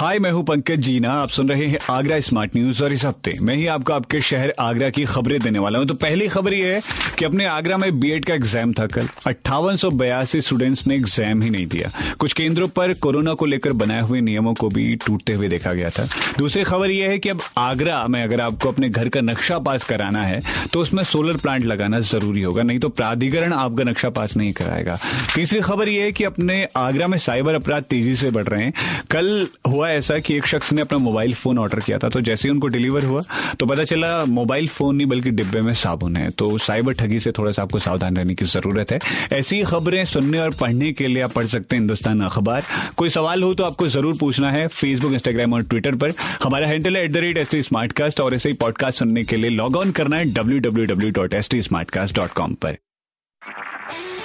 हाय, मैं हूँ पंकज जीना। आप सुन रहे हैं आगरा स्मार्ट न्यूज़ और इस हफ़्ते मैं ही आपको आपके शहर आगरा की खबरें देने वाला हूँ। तो पहली खबर यह है कि अपने आगरा में बीएड का एग्ज़ाम था कल। अट्ठावन स्टूडेंट्स ने एग्ज़ाम ही नहीं दिया। कुछ केंद्रों पर कोरोना को लेकर बनाए हुए नियमों को भी टूटते हुए देखा गया था। दूसरी खबर यह है कि अब आगरा में अगर आपको अपने घर का नक्शा पास कराना है तो उसमें सोलर प्लांट लगाना ज़रूरी होगा, नहीं तो प्राधिकरण आपका नक्शा पास नहीं कराएगा। तीसरी खबर यह है कि अपने आगरा में साइबर अपराध तेज़ी से बढ़ रहे हैं। कल हुआ ऐसा कि एक शख्स ने अपना मोबाइल फ़ोन ऑर्डर किया था तो जैसे ही उनको डिलीवर हुआ तो पता चला मोबाइल फ़ोन नहीं बल्कि डिब्बे में साबुन है। तो साइबर ठगी से थोड़ा सा आपको सावधान रहने की ज़रूरत है। ऐसी खबरें सुनने और पढ़ने के लिए आप पढ़ सकते हैं हिंदुस्तान अखबार। कोई सवाल हो तो आपको ज़रूर पूछना है फेसबुक इंस्टाग्राम और ट्विटर पर। हमारा हैंडल है at the rate S T smart cast और ऐसे ही पॉडकास्ट सुनने के लिए लॉग ऑन करना है W W W dot S T smart cast dot com पर।